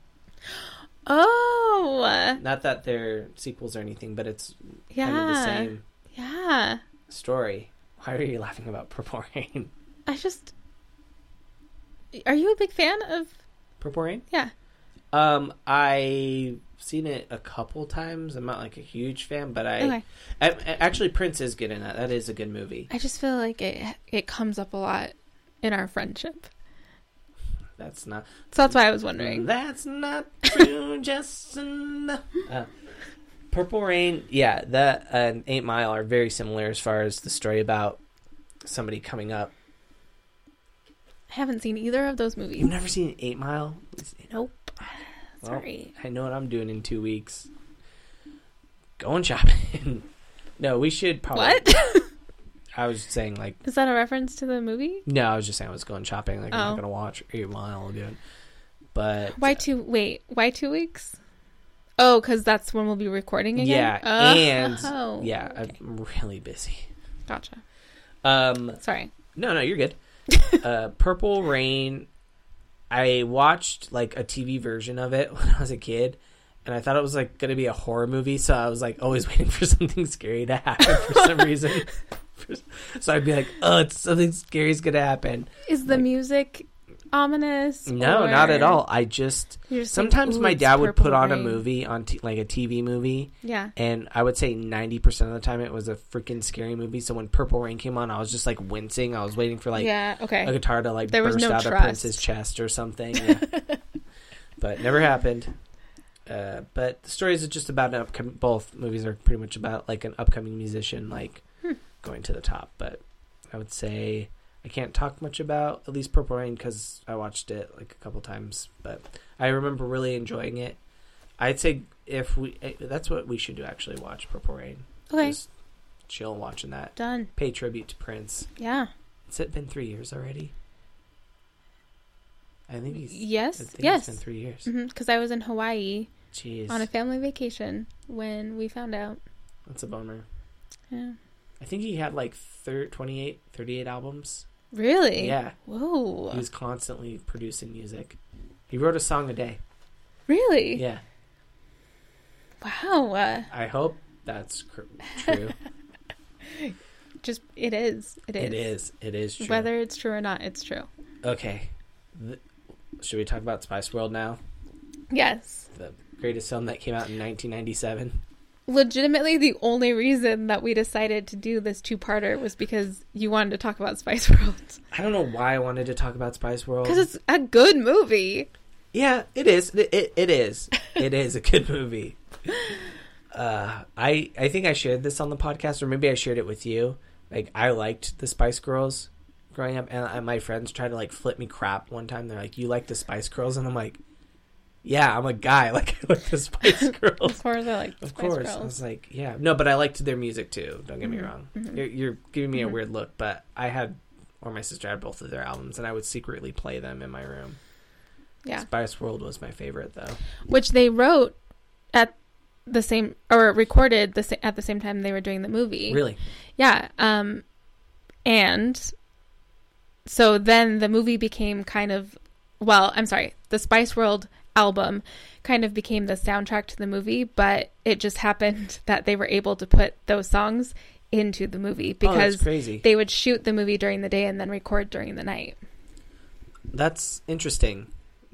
S2: Oh,
S1: Not that they're sequels or anything, but it's
S2: yeah.
S1: kind of the same
S2: Yeah.
S1: Story. Why are you laughing about Purple [LAUGHS]
S2: I just. Are you a big fan of?
S1: Purple
S2: Yeah.
S1: Um, I've seen it a couple times. I'm not like a huge fan, but I,
S2: Okay.
S1: I actually Prince is good in that. That is a good movie.
S2: I just feel like it it comes up a lot in our friendship,
S1: That's not.
S2: so that's why I was wondering.
S1: That's not true, [LAUGHS] just enough. Uh, Purple Rain, yeah, that and Eight Mile are very similar as far as the story about somebody coming up.
S2: I haven't seen either of those movies.
S1: You've never seen Eight Mile?
S2: Nope.
S1: Well,
S2: Sorry.
S1: I know what I'm doing in two weeks. Going [LAUGHS] shopping. no, we should probably.
S2: What?
S1: I was saying like
S2: Is that a reference to the movie?
S1: no, I was just saying I was going shopping. Like I'm
S2: Oh.
S1: not gonna watch Eight Mile again. But
S2: Why two? Wait, why two weeks? Oh, because that's when we'll be recording again.
S1: yeah,
S2: Oh,
S1: and [LAUGHS]
S2: oh,
S1: yeah,
S2: okay.
S1: I'm really busy.
S2: gotcha.
S1: Um,
S2: Sorry.
S1: No, no, you're good. [LAUGHS] uh, Purple Rain. I watched like a TV version of it [LAUGHS] when I was a kid, and I thought it was like going to be a horror movie. So I was like always waiting for something scary to happen for some reason. so I'd be like, "Oh, it's something scary is going to happen."
S2: Is the
S1: Like-
S2: music ominous?
S1: No,
S2: or
S1: not at all. I just
S2: just
S1: sometimes
S2: "Ooh,
S1: my dad would put on a movie on t- like a TV movie,
S2: Yeah.
S1: and I would say ninety percent of the time it was a freaking scary movie. So when Purple Rain came on, I was just like wincing. I was waiting for like
S2: yeah. Okay.
S1: a guitar to like
S2: There
S1: burst
S2: no
S1: out of. Prince's chest or something. [LAUGHS] Yeah. but never happened. Uh, but the stories are just about an upcoming. Both movies are pretty much about like an upcoming musician, like
S2: Hmm.
S1: going to the top. But I would say I can't talk much about at least Purple Rain because I watched it like a couple times. But I remember really enjoying it. I'd say if we, eh, that's what we should do. Actually, watch Purple Rain.
S2: Okay.
S1: Just chill watching that.
S2: Done.
S1: Pay tribute to Prince.
S2: Yeah.
S1: it's it been three years already? I think he's. I
S2: Yes.
S1: think
S2: Yes.
S1: It's been three years.
S2: Because I was in Hawaii
S1: Jeez,
S2: on a family vacation when we found out.
S1: that's a bummer.
S2: Yeah.
S1: I think he had like thir- 28, 38 albums.
S2: Really?
S1: Yeah,
S2: Whoa.
S1: he was constantly producing music. He wrote a song a day.
S2: really?
S1: Yeah,
S2: Wow. Uh,
S1: I hope that's cr- true. [LAUGHS]
S2: just it is. It is.
S1: It is. It is true.
S2: Whether it's true or not, it's true.
S1: Okay. Th- should we talk about Spice World now?
S2: Yes.
S1: The greatest film that came out in 1997.
S2: Legitimately, the only reason that we decided to do this two-parter was because you wanted to talk about Spice [LAUGHS] World.
S1: I don't know why I wanted to talk about Spice World.
S2: Because it's a good movie.
S1: Yeah, it is. It, it, it is. It is a good movie. Uh, I I think I shared this on the podcast, or maybe I shared it with you. Like I liked the Spice Girls growing up, and, and my friends tried to like flip me crap one time. They're like, "You like the Spice Girls?" And I'm like, "Yeah, I'm a guy. [LAUGHS] Like I like the Spice [LAUGHS] Girls."
S2: Of course, I like the
S1: Of
S2: Spice
S1: course, I
S2: Girls.
S1: was like, "Yeah, no," but I liked their music too. Don't get me
S2: Mhm,
S1: wrong.
S2: mhm.
S1: You're, you're giving me a
S2: Mhm.
S1: weird look, but I had, or my sister had both of their albums, and I would secretly play them in my room.
S2: Yeah.
S1: Spice World was my favorite though.
S2: Which they wrote at the same or recorded the sa- at the same time they were doing the movie.
S1: Really?
S2: Yeah. Um, and so then the movie became kind of, well, I'm sorry, the Spice World album kind of became the soundtrack to the movie, but it just happened [LAUGHS] that they were able to put those songs into the movie
S1: oh,
S2: because
S1: crazy.
S2: they would shoot the movie during the day and then record during the night.
S1: That's interesting.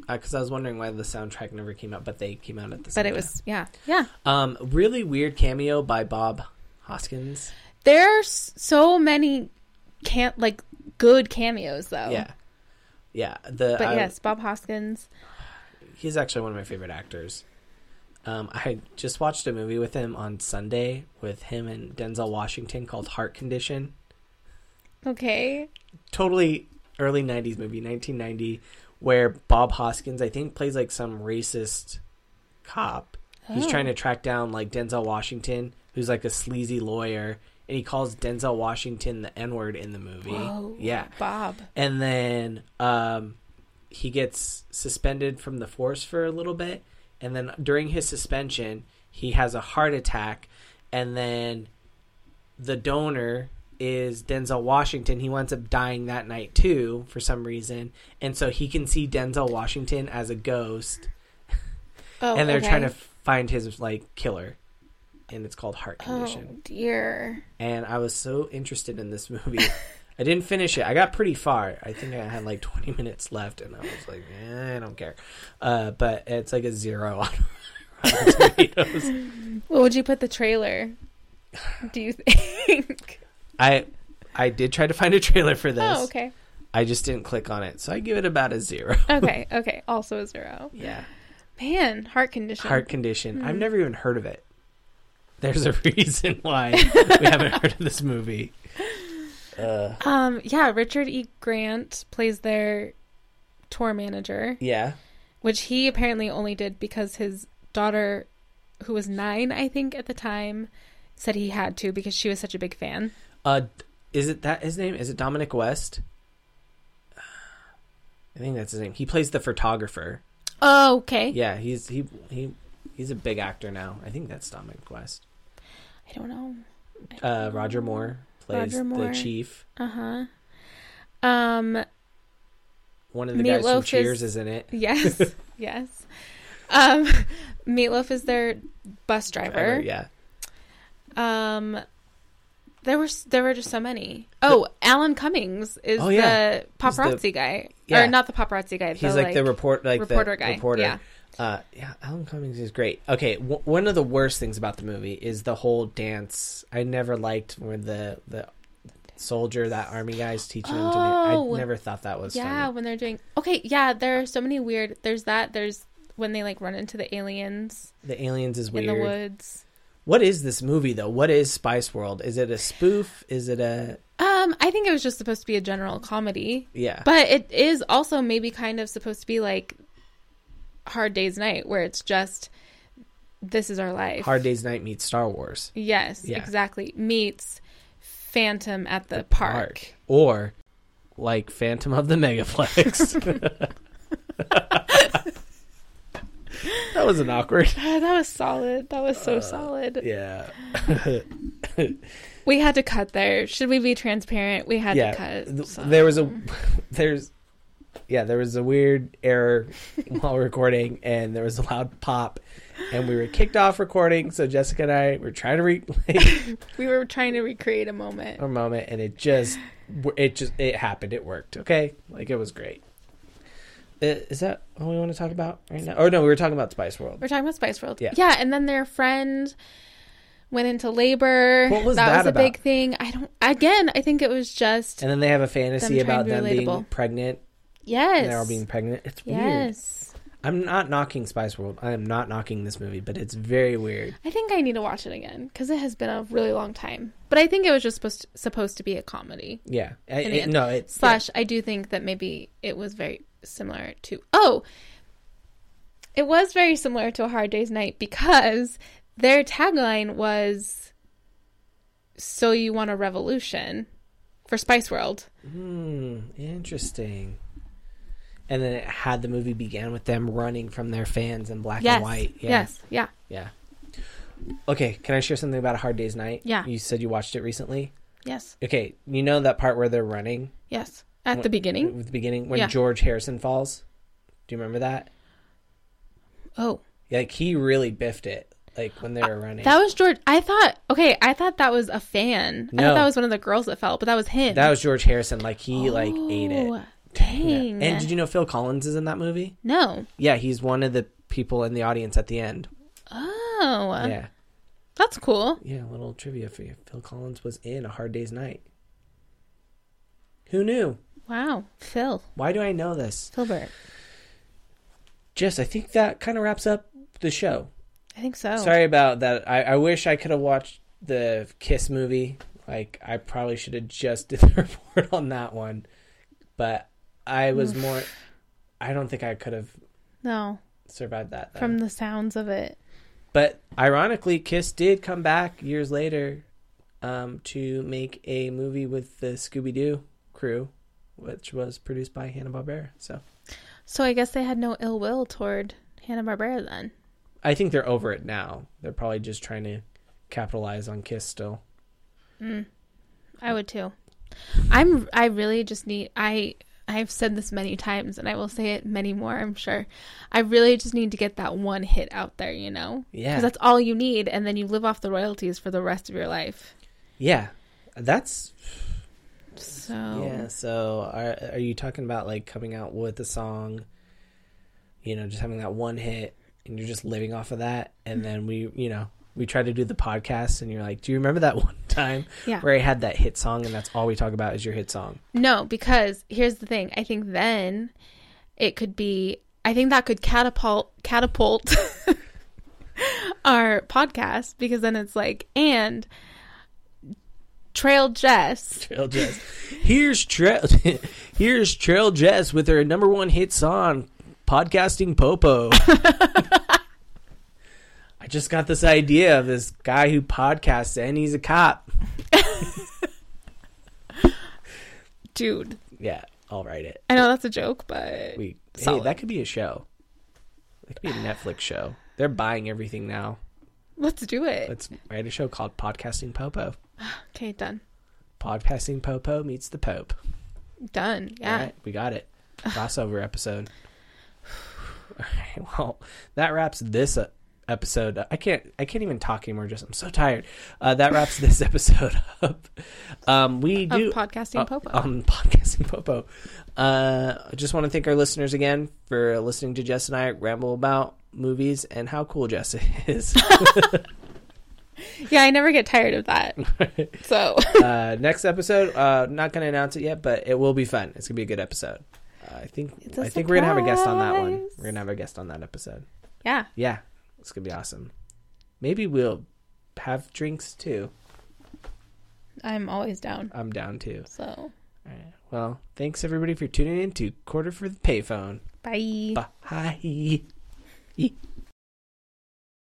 S1: Because I was wondering why the soundtrack never came out, but they came out at the same
S2: But it
S1: time.
S2: was, yeah, yeah.
S1: Um, really weird cameo by Bob Hoskins.
S2: There's so many can't like good cameos though.
S1: Yeah, yeah. The
S2: But
S1: I-
S2: yes, Bob Hoskins.
S1: He's actually one of my favorite actors. Um, I just watched a movie with him on Sunday with him and Denzel Washington called Heart Condition.
S2: Okay.
S1: Totally early '90s movie, 1990, where Bob Hoskins I think plays like some racist cop. He's
S2: Oh.
S1: trying to track down like Denzel Washington, who's like a sleazy lawyer, and he calls Denzel Washington the N word in the movie.
S2: Whoa,
S1: Yeah,
S2: Bob.
S1: and then um, he gets suspended from the force for a little bit, and then during his suspension, he has a heart attack, and then the donor is Denzel Washington. He winds up dying that night too for some reason, and so he can see Denzel Washington as a ghost,
S2: Oh,
S1: and they're
S2: okay.
S1: trying to find his like killer, and it's called Heart oh, Condition
S2: Oh dear.
S1: and I was so interested in this movie. [LAUGHS] I didn't finish it. I got pretty far. I think I had like 20 minutes left, and I was like, eh, I don't care. Uh, but it's like a zero on Tomatoes. [LAUGHS]
S2: What would you put the trailer? Do you think?
S1: I I did try to find a trailer for this.
S2: oh, okay.
S1: I just didn't click on it, so I give it about a zero.
S2: Okay, [LAUGHS] okay. Also a zero.
S1: yeah,
S2: Man, heart condition.
S1: heart condition. I've
S2: Hmm.
S1: never even heard of it. There's a [LAUGHS] reason why we haven't heard of this movie. Uh,
S2: Um, yeah, Richard E. Grant plays their tour manager,
S1: yeah.
S2: which he apparently only did because his daughter, who was nine, I think, at the time, said he had to because she was such a big fan.
S1: Uh, is it that his name? Is it Dominic West? I think that's his name. He plays the photographer.
S2: Oh, okay.
S1: Yeah, he's he he he's a big actor now. I think that's Dominic West.
S2: I don't know.
S1: Uh, Roger Moore plays the chief.
S2: Uh huh. Um.
S1: One of the guys from
S2: Meatloaf is-
S1: Cheers is in it.
S2: Yes. [LAUGHS] yes. Um. [LAUGHS] Meatloaf is their bus driver.
S1: Yeah.
S2: Um. There were there were just so many. Oh, Alan Cummings is
S1: Oh, yeah.
S2: the paparazzi guy,
S1: yeah.
S2: or not the paparazzi guy.
S1: He's
S2: the,
S1: like, the report like
S2: reporter
S1: the
S2: guy.
S1: reporter.
S2: Yeah.
S1: Uh, yeah, Alan Cummings is great. Okay, w- one of the worst things about the movie is the whole dance. I never liked where the the soldier, that army guy's teaching him to.
S2: Oh.
S1: I never thought that was
S2: yeah,
S1: funny.
S2: when they're doing okay, yeah, there are so many weird. There's that. There's when they like run into the aliens
S1: The aliens is
S2: in the woods.
S1: What is this movie though? What is Spice World? Is it a spoof? Is it a
S2: Um, I think it was just supposed to be a general comedy,
S1: yeah?
S2: but it is also maybe kind of supposed to be like Hard Day's Night, where it's just this is our life.
S1: Hard Day's Night meets Star Wars.
S2: Yes,
S1: Yeah.
S2: exactly. Meets Phantom at the, park.
S1: or like Phantom of the Megaplex. [LAUGHS] that wasn't awkward. [LAUGHS]
S2: That was solid. That was so solid.
S1: Uh, Yeah. [LAUGHS]
S2: We had to cut there. Should we be transparent? We had
S1: yeah.
S2: to cut. So-
S1: There was a there's yeah, there was a weird error [LAUGHS] while recording, and there was a loud pop, and we were kicked off recording. So Jessica and I were trying to re [LAUGHS] like, [LAUGHS]
S2: We were trying to recreate a moment.
S1: a moment, and it just it just it happened. It worked. Okay, like it was great. Uh, Is that all we want to talk about right now? Or no, we were talking about Spice World.
S2: We're talking about Spice World.
S1: Yeah.
S2: Yeah, and then their friend went into labor.
S1: What was
S2: that?
S1: that
S2: was a
S1: about?
S2: big thing. I don't. Again, I think it was just
S1: And then they have a fantasy
S2: Them
S1: about them being pregnant.
S2: Yes.
S1: And they're all being pregnant. It's weird.
S2: yes.
S1: I'm not knocking Spice World. I am not knocking this movie, but it's very weird.
S2: I think I need to watch it again because it has been a really long time. But I think it was just supposed to, supposed to be a comedy.
S1: Yeah. I- it- no, it's
S2: Slash, I do think that maybe it was very similar to. Oh, it was very similar to A Hard Day's Night because their tagline was "So you want a revolution" for Spice World.
S1: Hmm, interesting. And then it had the movie began with them running from their fans in black
S2: yes.
S1: and white. Yeah.
S2: Yes. Yeah.
S1: Yeah. Okay, can I share something about A Hard Day's Night?
S2: Yeah.
S1: You said you watched it recently?
S2: Yes.
S1: Okay, you know that part where they're running?
S2: Yes. At the beginning.
S1: At the beginning when
S2: Yeah.
S1: George Harrison falls? Do you remember that?
S2: Oh,
S1: Like he really biffed it like when they uh, were running.
S2: that was George. I thought. Okay, I thought that was a fan. I
S1: No.
S2: thought that was one of the girls that fell, but that was him.
S1: That was George Harrison like he like ate it.
S2: Oh.
S1: Oh, Yeah.
S2: Dang.
S1: And did you know Phil Collins is in that movie?
S2: No.
S1: Yeah, he's one of the people in the audience at the end.
S2: Oh.
S1: yeah.
S2: That's cool.
S1: Yeah, a little trivia for you. Phil Collins was in A Hard Day's Night. Who knew?
S2: Wow. Phil.
S1: Why do I know this?
S2: Filbert.
S1: Jess, I think that kind of wraps up the show.
S2: I think so.
S1: Sorry about that. I, I wish I could have watched the Kiss movie. Like, I probably should have just [LAUGHS] did the report on that one. But I was more. I don't think I could have
S2: No.
S1: survived that. though.
S2: From the sounds of it.
S1: But ironically, Kiss did come back years later um, to make a movie with the Scooby Doo crew, which was produced by Hanna Barbera. So
S2: So I guess they had no ill will toward Hanna Barbera then.
S1: I think they're over it now. They're probably just trying to capitalize on Kiss still.
S2: I would too. I'm I really just need I I've said this many times and I will say it many more, I'm sure. I really just need to get that one hit out there, you know?
S1: Yeah.
S2: Cuz that's all you need and then you live off the royalties for the rest of your life.
S1: Yeah, that's
S2: So
S1: yeah. So are are you talking about like coming out with a song? You know, just having that one hit, and you're just living off of that, and mm. then we, you know, we try to do the podcast, and you're like, do you remember that [LAUGHS] one time
S2: Yeah.
S1: where I had that hit song, and that's all we talk about is your hit song?
S2: No, because here's the thing. I think then it could be I think that could catapult catapult [LAUGHS] our podcast because then it's like and Trail Jess.
S1: Trail Jess. Here's Trail. [LAUGHS] Here's Trail Jess with her number one hit song, "Podcasting Popo." I just got this idea of this guy who podcasts and he's a cop. [LAUGHS]
S2: Dude,
S1: Yeah, I'll write it.
S2: I know that's a joke, but
S1: We hey, that could be a show. That could be a Netflix show. They're buying everything now.
S2: let's do it.
S1: Let's write a show called Podcasting Popo. [GASPS]
S2: Okay, done.
S1: Podcasting Popo meets the Pope.
S2: Done. Yeah.
S1: Right, we got it. [LAUGHS] Crossover episode. [SIGHS] All right, well, that wraps this uh, episode. I can't. I can't even talk anymore. Just I'm so tired. Uh, that wraps this [LAUGHS] episode up. Um, we
S2: Of
S1: do
S2: podcasting
S1: uh,
S2: Popo.
S1: on [LAUGHS] podcasting Popo. Uh, I just want to thank our listeners again for listening to Jess and I ramble about movies and how cool Jess [LAUGHS] is.
S2: yeah, I never get tired of that. So
S1: uh, next episode, uh, not going to announce it yet, but it will be fun. It's going to be a good episode. Uh, I think.
S2: I
S1: I think we're gonna have a guest on that one. We're gonna have a guest on that episode.
S2: yeah.
S1: Yeah, it's gonna be awesome. Maybe we'll have drinks too.
S2: I'm always down.
S1: I'm down too.
S2: So
S1: All right. Well, thanks everybody for tuning in to Quarter for the Payphone.
S2: bye.
S1: Bye.